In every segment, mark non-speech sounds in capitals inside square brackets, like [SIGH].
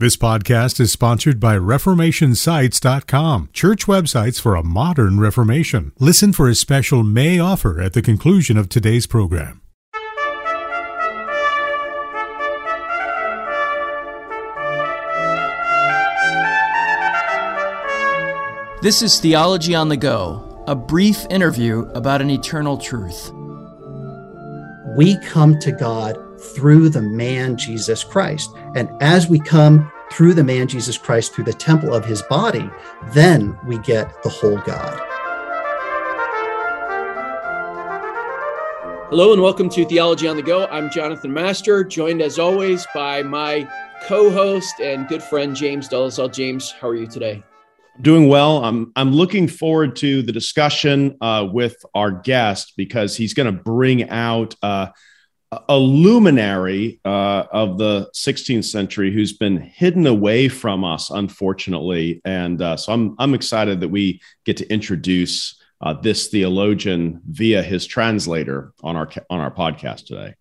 This podcast is sponsored by ReformationSites.com, church websites for a modern Reformation. Listen for a special May offer at the conclusion of today's program. This is Theology on the Go, a brief interview about an eternal truth. We come to God through the man Jesus Christ. And as we come through the man Jesus Christ, through the temple of his body, then we get the whole God. Hello and welcome to Theology on the Go. I'm Jonathan Master, joined as always by my co host and good friend James Dolezal. James, how are you today? Doing well. I'm I'm looking forward to the discussion uh, with our guest because he's going to bring out uh, a luminary uh, of the 16th century who's been hidden away from us, unfortunately. And uh, so I'm, I'm excited that we get to introduce uh, this theologian via his translator on our, on our podcast today.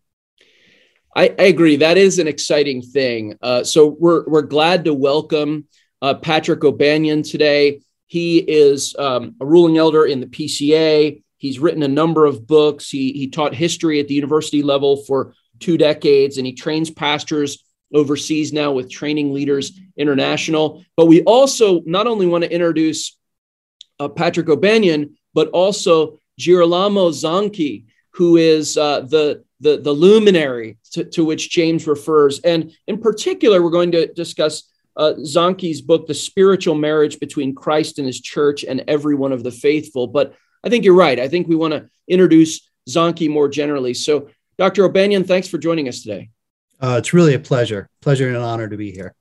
I, I agree. That is an exciting thing. Uh, so we're, we're glad to welcome uh, Patrick O'Banion today. He is um, a ruling elder in the PCA. He's written a number of books. He, he taught history at the university level for two decades, and he trains pastors overseas now with Training Leaders International. But we also not only want to introduce uh, Patrick O'Banion, but also Girolamo Zanchi, who is uh, the, the, the luminary to, to, which James refers. And in particular, we're going to discuss uh, Zanchi's book, The Spiritual Marriage Between Christ and His Church and Every One of the Faithful. But I think you're right. I think we want to introduce Zanchi more generally. So, Dr. O'Banion, thanks for joining us today. Uh, it's really a pleasure, pleasure and an honor to be here.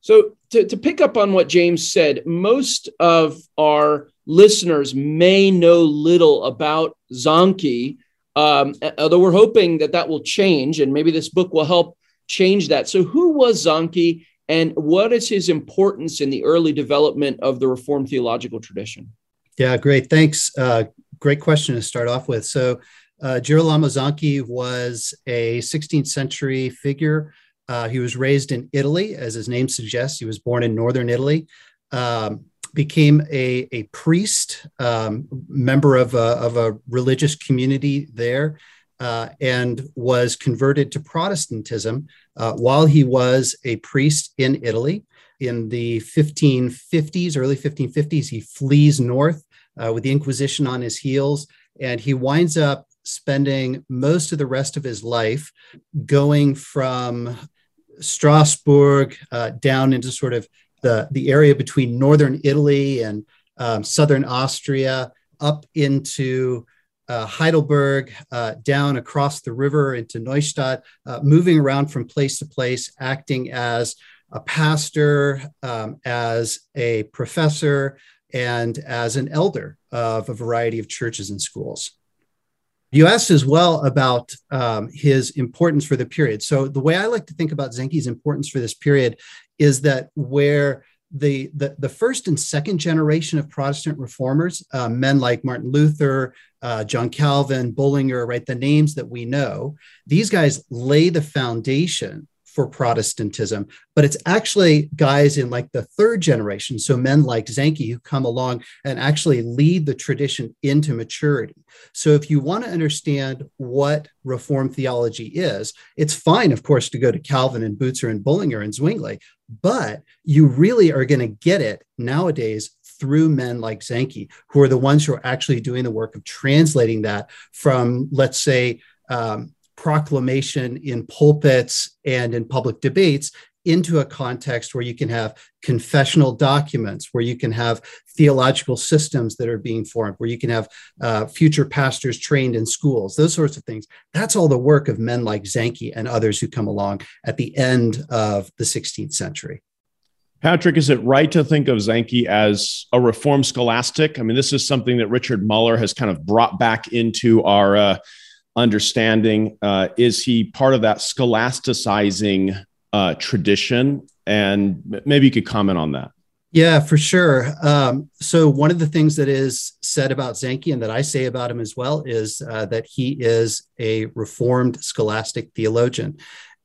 So, to, to pick up on what James said, most of our listeners may know little about Zanchi, um, although we're hoping that that will change, and maybe this book will help change that. So, who was Zanchi, and what is his importance in the early development of the Reformed theological tradition? Yeah, great. Thanks. Uh, great question to start off with. So, uh, Girolamo Zanchi was a 16th century figure. Uh, he was raised in Italy, as his name suggests. He was born in northern Italy. Um, became a, a priest, um, member of a, of a religious community there, uh, and was converted to Protestantism uh, while he was a priest in Italy. In the 1550s, early 1550s, he flees north uh, with the Inquisition on his heels. And he winds up spending most of the rest of his life going from Strasbourg uh, down into sort of the, the area between northern Italy and um, southern Austria, up into uh, Heidelberg, uh, down across the river into Neustadt, uh, moving around from place to place, acting as a pastor, um, as a professor, and as an elder of a variety of churches and schools. You asked as well about um, his importance for the period. So, the way I like to think about Zanchi's importance for this period is that where the, the, the first and second generation of Protestant reformers, uh, men like Martin Luther, uh, John Calvin, Bullinger, right, the names that we know, these guys lay the foundation for Protestantism, but it's actually guys in like the third generation, so men like Zanchi who come along and actually lead the tradition into maturity. So if you want to understand what Reformed theology is, it's fine, of course, to go to Calvin and Bucer and Bullinger and Zwingli, but you really are going to get it nowadays through men like Zanchi, who are the ones who are actually doing the work of translating that from, let's say, um, proclamation in pulpits and in public debates into a context where you can have confessional documents, where you can have theological systems that are being formed, where you can have uh, future pastors trained in schools, those sorts of things. That's all the work of men like Zanchi and others who come along at the end of the 16th century. Patrick, is it right to think of Zanchi as a reform scholastic? I mean, this is something that Richard Muller has kind of brought back into our. Uh, understanding? Uh, is he part of that scholasticizing uh, tradition? And maybe you could comment on that. Yeah, for sure. Um, so, one of the things that is said about Zanchi and that I say about him as well is uh, that he is a reformed scholastic theologian.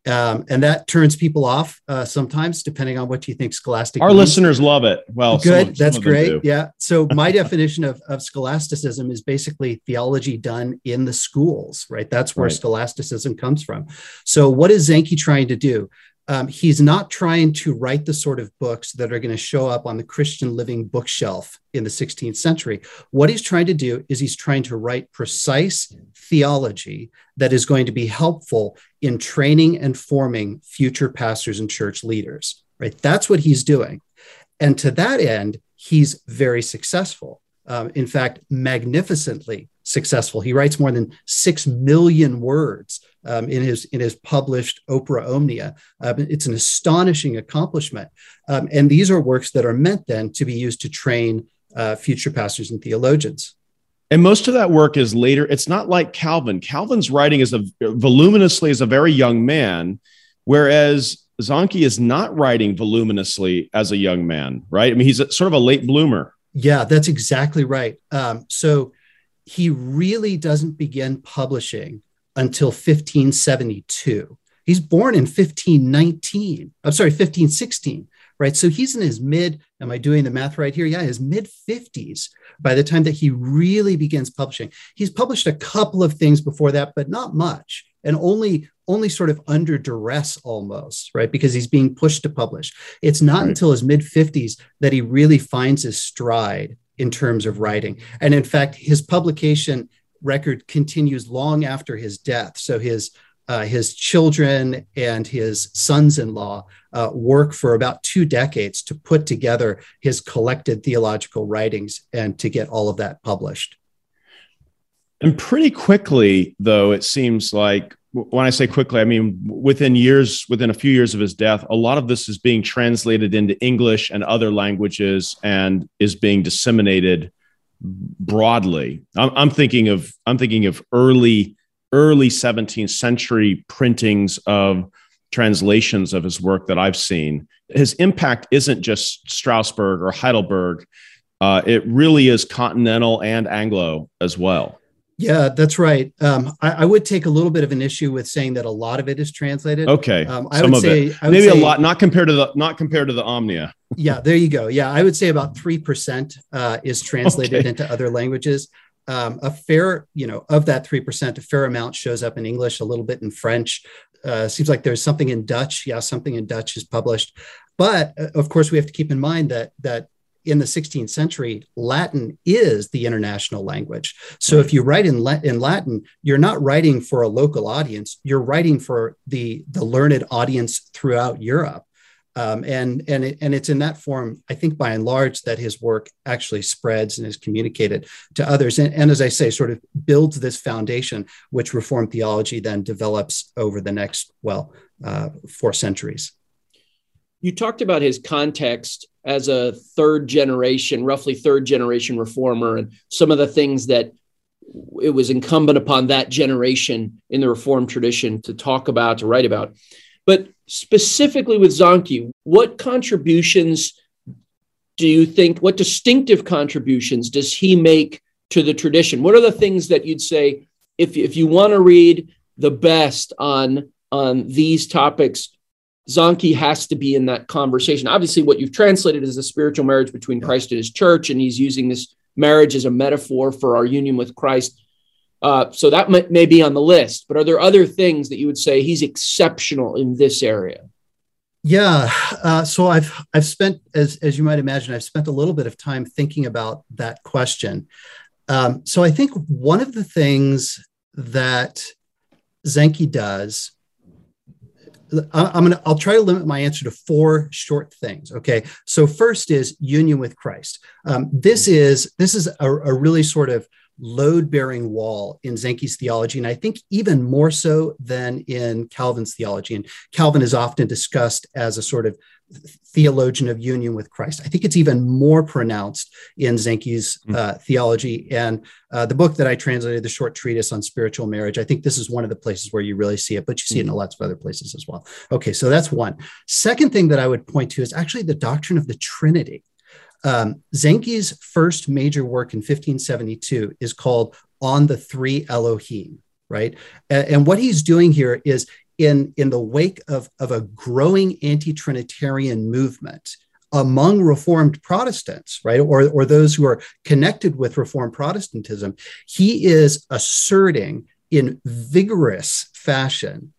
Um, and that turns people off uh, sometimes, depending on what you think scholastic. Our means. listeners love it. Well, good. Some, That's some great. Yeah. So [LAUGHS] my definition of, of scholasticism is basically theology done in the schools, right? That's where right. scholasticism comes from. So what is Zanchi trying to do? Um, he's not trying to write the sort of books that are going to show up on the Christian living bookshelf in the 16th century. What he's trying to do is he's trying to write precise theology that is going to be helpful in training and forming future pastors and church leaders, right? That's what he's doing. And to that end, he's very successful. Um, in fact, magnificently successful. He writes more than six million words um, in his in his published Opera Omnia. Um, it's an astonishing accomplishment, um, and these are works that are meant then to be used to train uh, future pastors and theologians. And most of that work is later. It's not like Calvin. Calvin's writing is a voluminously as a very young man, whereas Zanchi is not writing voluminously as a young man, right? I mean, he's a, sort of a late bloomer. Yeah, that's exactly right. Um, so he really doesn't begin publishing until 1572. He's born in 1519. I'm sorry, 1516, right? So he's in his mid, am I doing the math right here? Yeah, his mid 50s by the time that he really begins publishing. He's published a couple of things before that, but not much. And only only sort of under duress almost, right? Because he's being pushed to publish. It's not right. until his mid 50s that he really finds his stride in terms of writing. And in fact, his publication record continues long after his death. So his uh, his children and his sons-in-law uh, work for about two decades to put together his collected theological writings and to get all of that published. And pretty quickly, though, it seems like when I say quickly, I mean within years, within a few years of his death, a lot of this is being translated into English and other languages and is being disseminated broadly. I'm, I'm thinking of I'm thinking of early early 17th century printings of translations of his work that I've seen. His impact isn't just Strasbourg or Heidelberg. Uh, it really is continental and Anglo as well. Yeah, that's right. Um, I, I, would take a little bit of an issue with saying that a lot of it is translated. Okay, um, I Some would say it. maybe say, a lot, not compared to the not compared to the Omnia. Yeah, there you go. Yeah, I would say about three percent uh, is translated okay. into other languages. Um, a fair, you know, of that three percent, a fair amount shows up in English, a little bit in French. Uh, seems like there's something in Dutch. Yeah, something in Dutch is published, but uh, of course we have to keep in mind that that in the 16th century, Latin is the international language. So right. if you write in, La- in Latin, you're not writing for a local audience, you're writing for the, the learned audience throughout Europe. Um, and and it, and it's in that form, I think, by and large, that his work actually spreads and is communicated to others. And, and as I say, sort of builds this foundation, which Reformed theology then develops over the next well uh, four centuries. You talked about his context as a third generation, roughly third generation reformer, and some of the things that it was incumbent upon that generation in the Reformed tradition to talk about, to write about. But specifically with Zanchi, what contributions do you think, what distinctive contributions does he make to the tradition? What are the things that you'd say, if, if you want to read the best on, on these topics, Zanchi has to be in that conversation. Obviously, what you've translated is a spiritual marriage between Christ and his church, and he's using this marriage as a metaphor for our union with Christ. Uh, so that may, may be on the list. But are there other things that you would say he's exceptional in this area? Yeah, uh, so I've I've spent as as you might imagine, I've spent a little bit of time thinking about that question. Um, so I think one of the things that Zanchi does I'm gonna I'll try to limit my answer to four short things. Okay, so first is union with Christ. Um, this is this is a, a really sort of load bearing wall in Zanchi's theology, and I think even more so than in Calvin's theology. And Calvin is often discussed as a sort of theologian of union with Christ. I think it's even more pronounced in Zanchi's hmm. uh, theology. And uh, the book that I translated, the short treatise on spiritual marriage, I think this is one of the places where you really see it, but you see it in hmm. lots of other places as well. Okay, so that's one. Second thing that I would point to is actually the doctrine of the Trinity. Um, Zanchi's first major work in 1572 is called On the Three Elohim, right? And what he's doing here is in, in the wake of, of a growing anti Trinitarian movement among Reformed Protestants, right, or, or those who are connected with Reformed Protestantism, he is asserting in vigorous fashion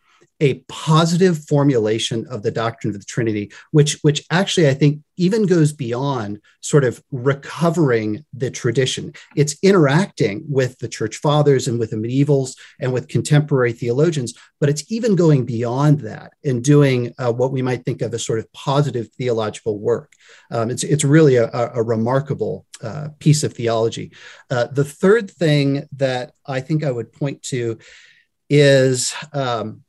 a positive formulation of the doctrine of the Trinity, which, which actually I think even goes beyond sort of recovering the tradition. It's interacting with the church fathers and with the medievals and with contemporary theologians, but it's even going beyond that and doing uh, what we might think of as sort of positive theological work. Um, it's, it's really a, a remarkable uh, piece of theology. Uh, the third thing that I think I would point to is um,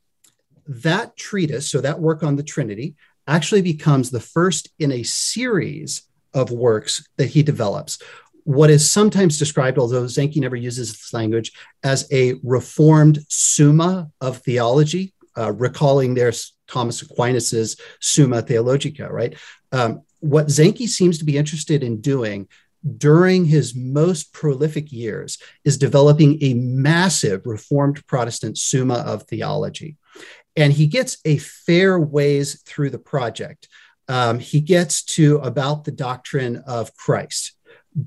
that treatise, so that work on the Trinity, actually becomes the first in a series of works that he develops. What is sometimes described, although Zanchi never uses this language, as a reformed summa of theology, uh, recalling there's Thomas Aquinas's Summa Theologica, right? Um, what Zanchi seems to be interested in doing during his most prolific years is developing a massive Reformed Protestant Summa of theology and he gets a fair ways through the project. Um, he gets to about the doctrine of Christ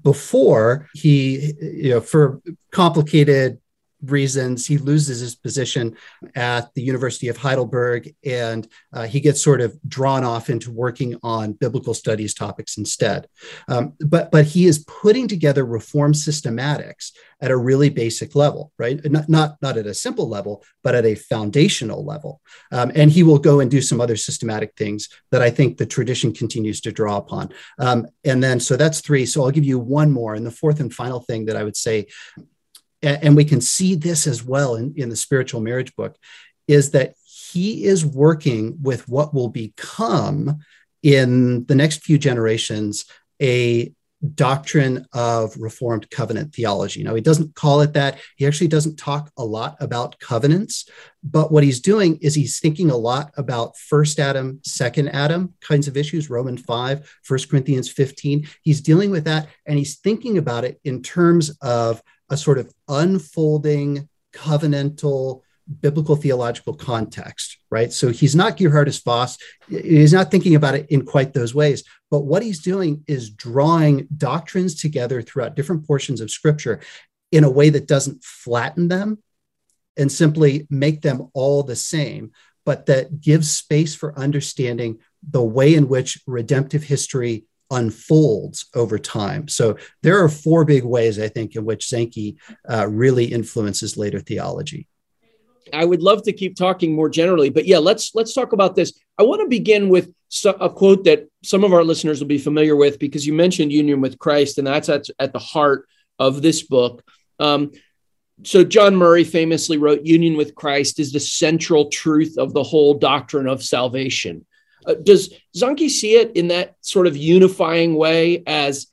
before he, you know, for complicated reasons, he loses his position at the University of Heidelberg and uh, he gets sort of drawn off into working on biblical studies topics instead. Um, but, but he is putting together reform systematics at a really basic level, right? Not, not, not at a simple level, but at a foundational level. Um, and he will go and do some other systematic things that I think the tradition continues to draw upon. Um, and then, so that's three. So I'll give you one more. And the fourth and final thing that I would say and we can see this as well in, in the spiritual marriage book, is that he is working with what will become in the next few generations a doctrine of reformed covenant theology. Now, he doesn't call it that. He actually doesn't talk a lot about covenants, but what he's doing is he's thinking a lot about first Adam, second Adam kinds of issues, Romans 5, 1 Corinthians 15. He's dealing with that and he's thinking about it in terms of a sort of unfolding covenantal biblical theological context, right? So he's not Geerhardus Vos. He's not thinking about it in quite those ways. But what he's doing is drawing doctrines together throughout different portions of scripture in a way that doesn't flatten them and simply make them all the same, but that gives space for understanding the way in which redemptive history unfolds over time. So there are four big ways, I think, in which Zanchi uh, really influences later theology. I would love to keep talking more generally, but yeah, let's let's talk about this. I want to begin with a quote that some of our listeners will be familiar with because you mentioned union with Christ, and that's at, at the heart of this book. Um, so John Murray famously wrote, "Union with Christ is the central truth of the whole doctrine of salvation." Uh, does Zanchi see it in that sort of unifying way as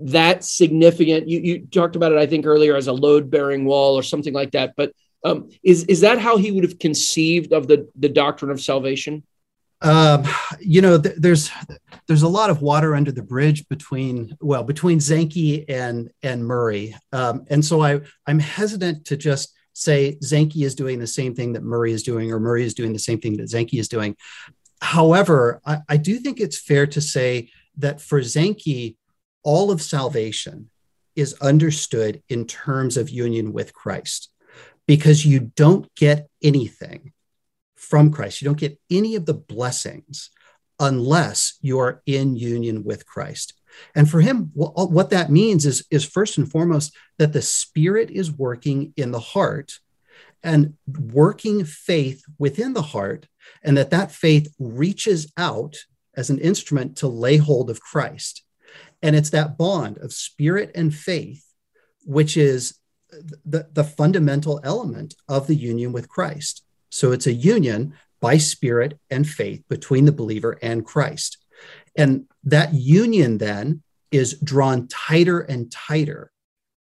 that significant? You, you talked about it, I think, earlier as a load bearing wall or something like that. But um, is, is that how he would have conceived of the, the doctrine of salvation? Um, you know, th- there's there's a lot of water under the bridge between well between Zanchi and and Murray, um, and so I I'm hesitant to just say Zanchi is doing the same thing that Murray is doing, or Murray is doing the same thing that Zanchi is doing. However, I, I do think it's fair to say that for Zanchi, all of salvation is understood in terms of union with Christ because you don't get anything from Christ. You don't get any of the blessings unless you are in union with Christ. And for him, what that means is, is first and foremost that the Spirit is working in the heart and working faith within the heart and that that faith reaches out as an instrument to lay hold of Christ. And it's that bond of spirit and faith, which is the, the fundamental element of the union with Christ. So it's a union by spirit and faith between the believer and Christ. And that union then is drawn tighter and tighter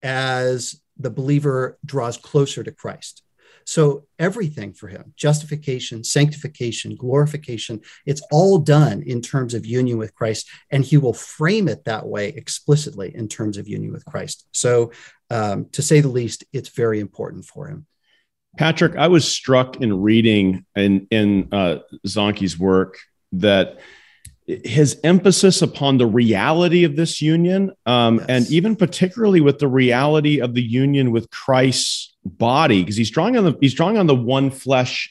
as the believer draws closer to Christ. So everything for him, justification, sanctification, glorification, it's all done in terms of union with Christ. And he will frame it that way explicitly in terms of union with Christ. So um, to say the least, it's very important for him. Patrick, I was struck in reading in in uh, work that his emphasis upon the reality of this union, um, yes. and even particularly with the reality of the union with Christ's body, because he's drawing on the he's drawing on the one flesh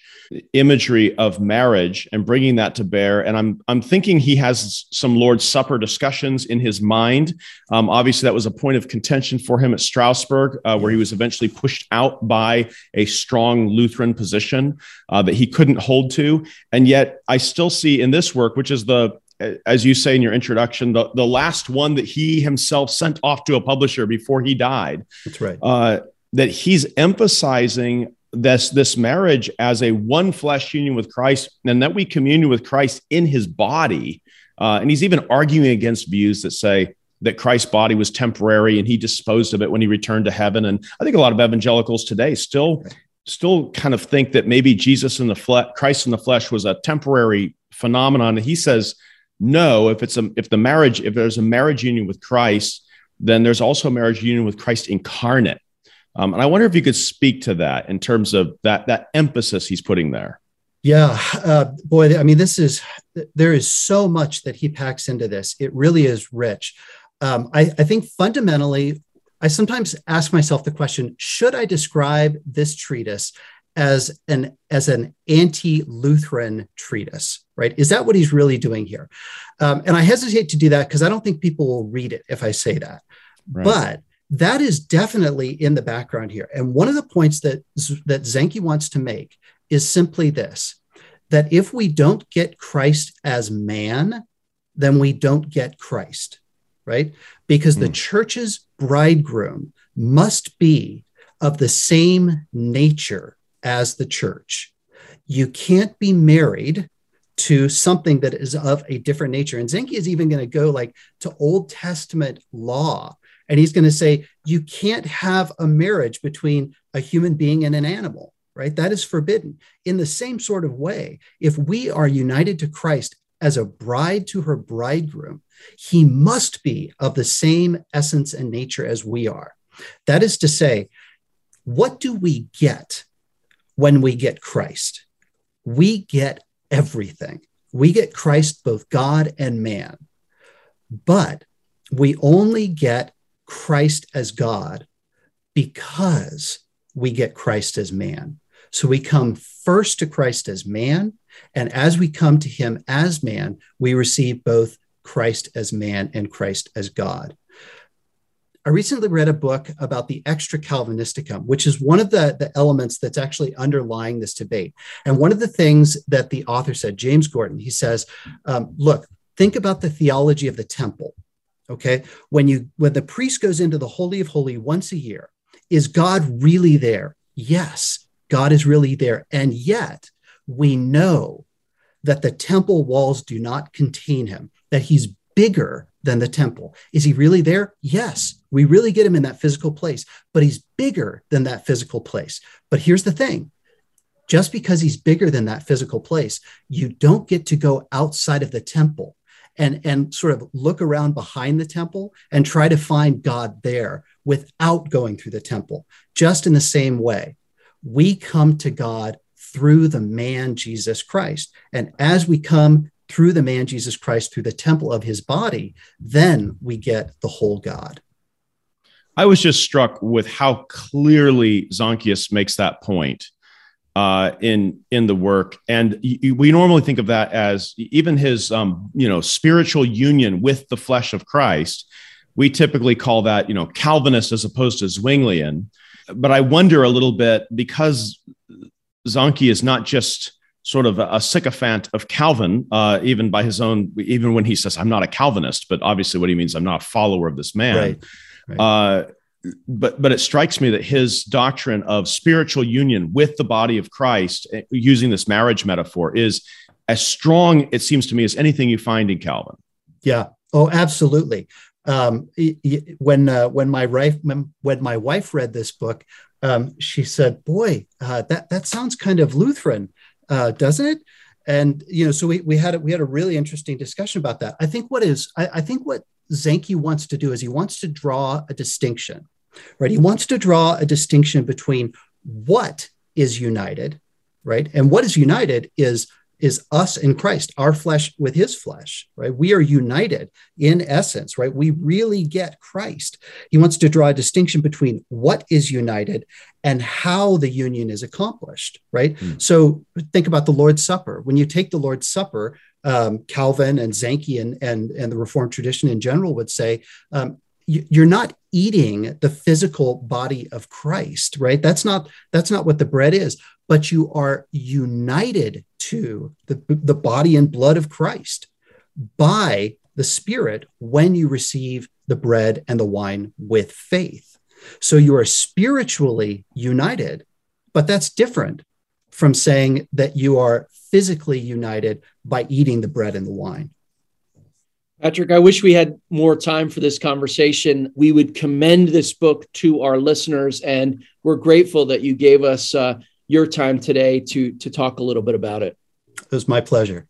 imagery of marriage and bringing that to bear. And I'm I'm thinking he has some Lord's Supper discussions in his mind. Um, obviously, that was a point of contention for him at Strasbourg, uh, where he was eventually pushed out by a strong Lutheran position uh, that he couldn't hold to. And yet, I still see in this work, which is the as you say in your introduction, the, the last one that he himself sent off to a publisher before he died. That's right. Uh, that he's emphasizing this this marriage as a one flesh union with Christ, and that we commune with Christ in His body. Uh, and he's even arguing against views that say that Christ's body was temporary and He disposed of it when He returned to heaven. And I think a lot of evangelicals today still still kind of think that maybe Jesus in the flesh, Christ in the flesh, was a temporary phenomenon. And he says no. If it's a if the marriage if there's a marriage union with Christ, then there's also a marriage union with Christ incarnate. Um, and I wonder if you could speak to that in terms of that that emphasis he's putting there. Yeah, uh, boy, I mean, this is there is so much that he packs into this. It really is rich. Um, I, I think fundamentally, I sometimes ask myself the question: Should I describe this treatise as an as an anti-Lutheran treatise? Right? Is that what he's really doing here? Um, and I hesitate to do that because I don't think people will read it if I say that. Right. But that is definitely in the background here. And one of the points that, that Zanchi wants to make is simply this that if we don't get Christ as man, then we don't get Christ, right? Because mm. the hmm. church's bridegroom must be of the same nature as the church. You can't be married to something that is of a different nature. And Zanchi is even going to go like to Old Testament law and he's going to say, you can't have a marriage between a human being and an animal, right? That is forbidden. In the same sort of way, if we are united to Christ as a bride to her bridegroom, he must be of the same essence and nature as we are. That is to say, what do we get when we get Christ? We get everything. We get Christ, both God and man. But we only get Christ as God because we get Christ as man. So we come first to Christ as man. And as we come to him as man, we receive both Christ as man and Christ as God. I recently read a book about the extra Calvinisticum, which is one of the, the elements that's actually underlying this debate. And one of the things that the author said, James Gordon, he says, um, look, think about the theology of the temple okay? When you when the priest goes into the holy of holy once a year is god really there? Yes god is really there. And yet we know that the temple walls do not contain him that he's bigger than the temple. Is he really there? Yes we really get him in that physical place but he's bigger than that physical place. But here's the thing just because he's bigger than that physical place you don't get to go outside of the temple and, and sort of look around behind the temple and try to find God there without going through the temple. Just in the same way, we come to God through the man Jesus Christ. And as we come through the man Jesus Christ, through the temple of his body, then we get the whole God. I was just struck with how clearly Zanchius makes that point uh, in in the work, and we normally think of that as even his um, you know spiritual union with the flesh of Christ. We typically call that you know Calvinist as opposed to Zwinglian, but I wonder a little bit because Zanchi is not just sort of a, a sycophant of Calvin, uh, even by his own, even when he says, I'm not a Calvinist, but obviously what he means, I'm not a follower of this man. Right. Right. Uh, but but it strikes me that his doctrine of spiritual union with the body of Christ, eh, using this marriage metaphor, is as strong, it seems to me, as anything you find in Calvin. Yeah. Oh, absolutely. Um, when uh, when my wife when my wife read this book, um, she said, "Boy, uh, that that sounds kind of Lutheran, uh, doesn't it?" And you know, so we we had a, we had a really interesting discussion about that. I think what is I, I think what Zanchi wants to do is he wants to draw a distinction right? He wants to draw a distinction between what is united, right? And what is united is is us in Christ, our flesh with his flesh, right? We are united in essence, right? We really get Christ. He wants to draw a distinction between what is united and how the union is accomplished, right? Mm. So think about the Lord's Supper. When you take the Lord's Supper, um, Calvin and Zanchi and, and, and the Reformed tradition in general would say, um, you're not eating the physical body of Christ, right? That's not that's not what the bread is, but you are united to the, the body and blood of Christ by the Spirit when you receive the bread and the wine with faith. So you are spiritually united, but that's different from saying that you are physically united by eating the bread and the wine. Patrick, I wish we had more time for this conversation. We would commend this book to our listeners, and we're grateful that you gave us uh, your time today to, to talk a little bit about it. It was my pleasure.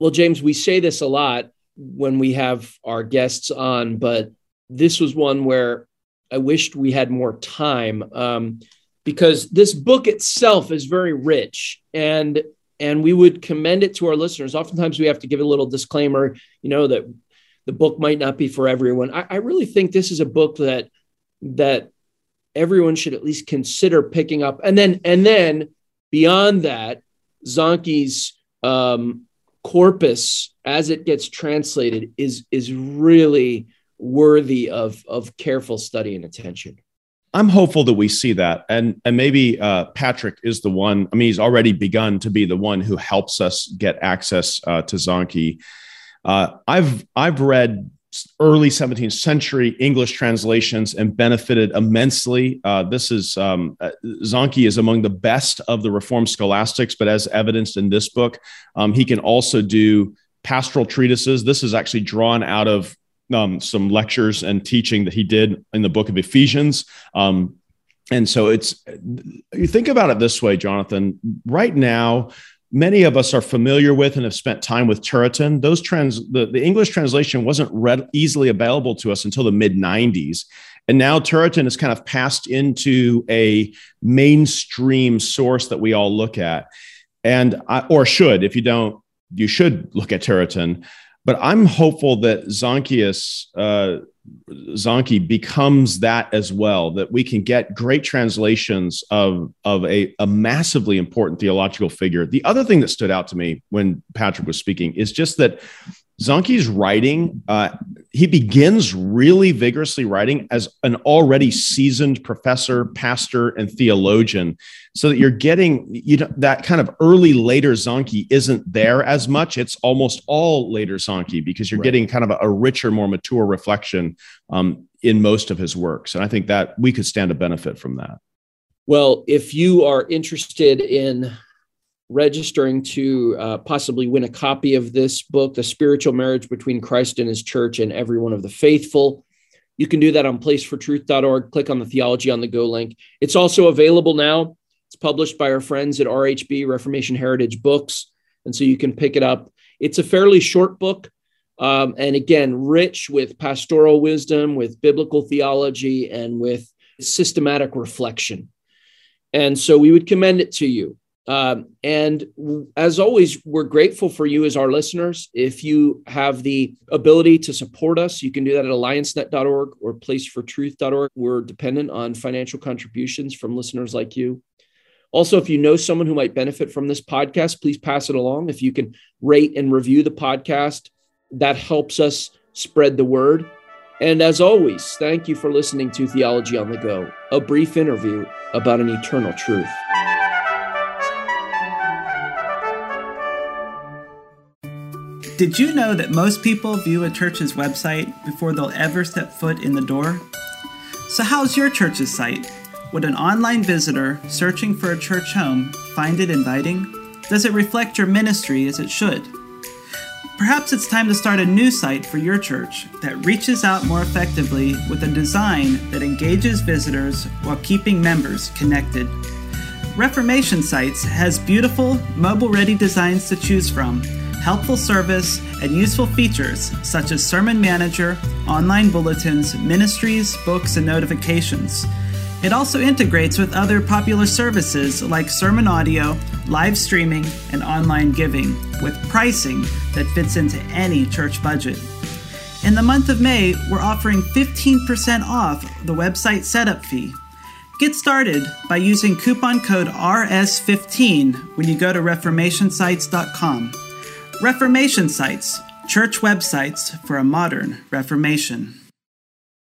Well, James, we say this a lot when we have our guests on, but this was one where I wished we had more time um, because this book itself is very rich and and we would commend it to our listeners. Oftentimes, we have to give a little disclaimer, you know, that the book might not be for everyone. I, I really think this is a book that that everyone should at least consider picking up, and then and then beyond that, Zanchi's um, corpus as it gets translated is is really worthy of of careful study and attention. I'm hopeful that we see that, and and maybe uh, Patrick is the one. I mean, he's already begun to be the one who helps us get access uh, to Zanchi. Uh, I've I've read early 17th century English translations and benefited immensely. Uh, this is um, uh, is among the best of the Reformed scholastics, but as evidenced in this book, um, he can also do pastoral treatises. This is actually drawn out of um, some lectures and teaching that he did in the book of Ephesians. Um, and so it's you think about it this way, Jonathan. Right now, many of us are familiar with and have spent time with Turretin. Those trans the, the English translation wasn't read, easily available to us until the mid 90s. And now Turretin has kind of passed into a mainstream source that we all look at. And I, or should, if you don't, you should look at Turretin. But I'm hopeful that Zanchius, uh, Zanchi becomes that as well, that we can get great translations of, of a, a massively important theological figure. The other thing that stood out to me when Patrick was speaking is just that Zanchi's writing, uh, he begins really vigorously writing as an already seasoned professor, pastor, and theologian, so that you're getting you know that kind of early later Zanchi isn't there as much. It's almost all later Zanchi because you're right. getting kind of a, a, richer, more mature reflection um, in most of his works, and I think that we could stand to benefit from that. Well, if you are interested in registering to uh, possibly win a copy of this book, The Spiritual Marriage Between Christ and His Church and Every One of the Faithful. You can do that on placefortruth.org. Click on the Theology on the Go link. It's also available now. It's published by our friends at RHB, Reformation Heritage Books. And so you can pick it up. It's a fairly short book. Um, and again, rich with pastoral wisdom, with biblical theology, and with systematic reflection. And so we would commend it to you. Um, and as always, we're grateful for you as our listeners. If you have the ability to support us, you can do that at alliancenet.org or placefortruth.org. We're dependent on financial contributions from listeners like you. Also, if you know someone who might benefit from this podcast, please pass it along. If you can rate and review the podcast, that helps us spread the word. And as always, thank you for listening to Theology on the Go, a brief interview about an eternal truth. Did you know that most people view a church's website before they'll ever step foot in the door? So, how's your church's site? Would an online visitor searching for a church home find it inviting? Does it reflect your ministry as it should? Perhaps it's time to start a new site for your church that reaches out more effectively with a design that engages visitors while keeping members connected. Reformation Sites has beautiful, mobile ready designs to choose from helpful service, and useful features such as Sermon Manager, online bulletins, ministries, books, and notifications. It also integrates with other popular services like sermon audio, live streaming, and online giving, with pricing that fits into any church budget. In the month of May, we're offering 15% off the website setup fee. Get started by using coupon code RS15 when you go to ReformationSites.com. Reformation Sites, church websites for a modern Reformation.